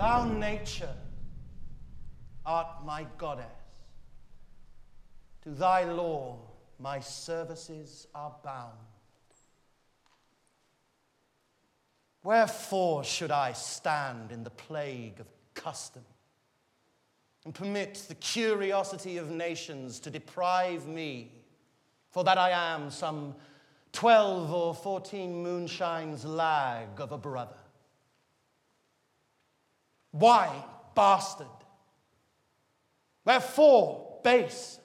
Thou nature art my goddess. To thy law my services are bound. Wherefore should I stand in the plague of custom and permit the curiosity of nations to deprive me, for that I am some twelve or fourteen moonshines lag of a brother? Why, bastard? Wherefore, base?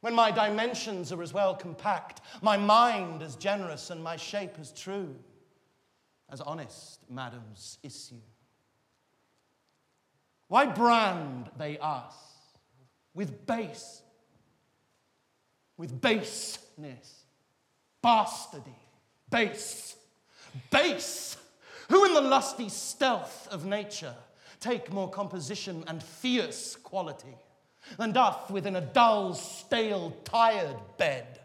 When my dimensions are as well compact, my mind as generous, and my shape as true as honest madam's issue. Why brand they us with base, with baseness, bastardy, base, base? The lusty stealth of nature take more composition and fierce quality than doth within a dull, stale, tired bed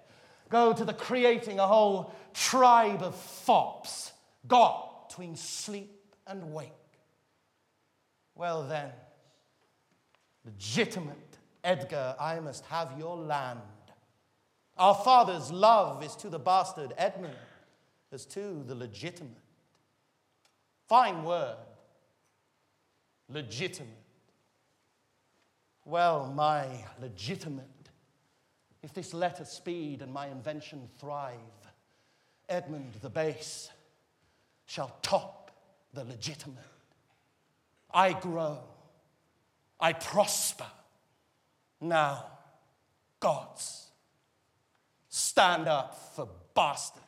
go to the creating a whole tribe of fops got between sleep and wake? Well, then, legitimate Edgar, I must have your land. Our father's love is to the bastard Edmund as to the legitimate. Fine word, legitimate. Well, my legitimate, if this letter speed and my invention thrive, Edmund the base shall top the legitimate. I grow, I prosper. Now, gods, stand up for bastards.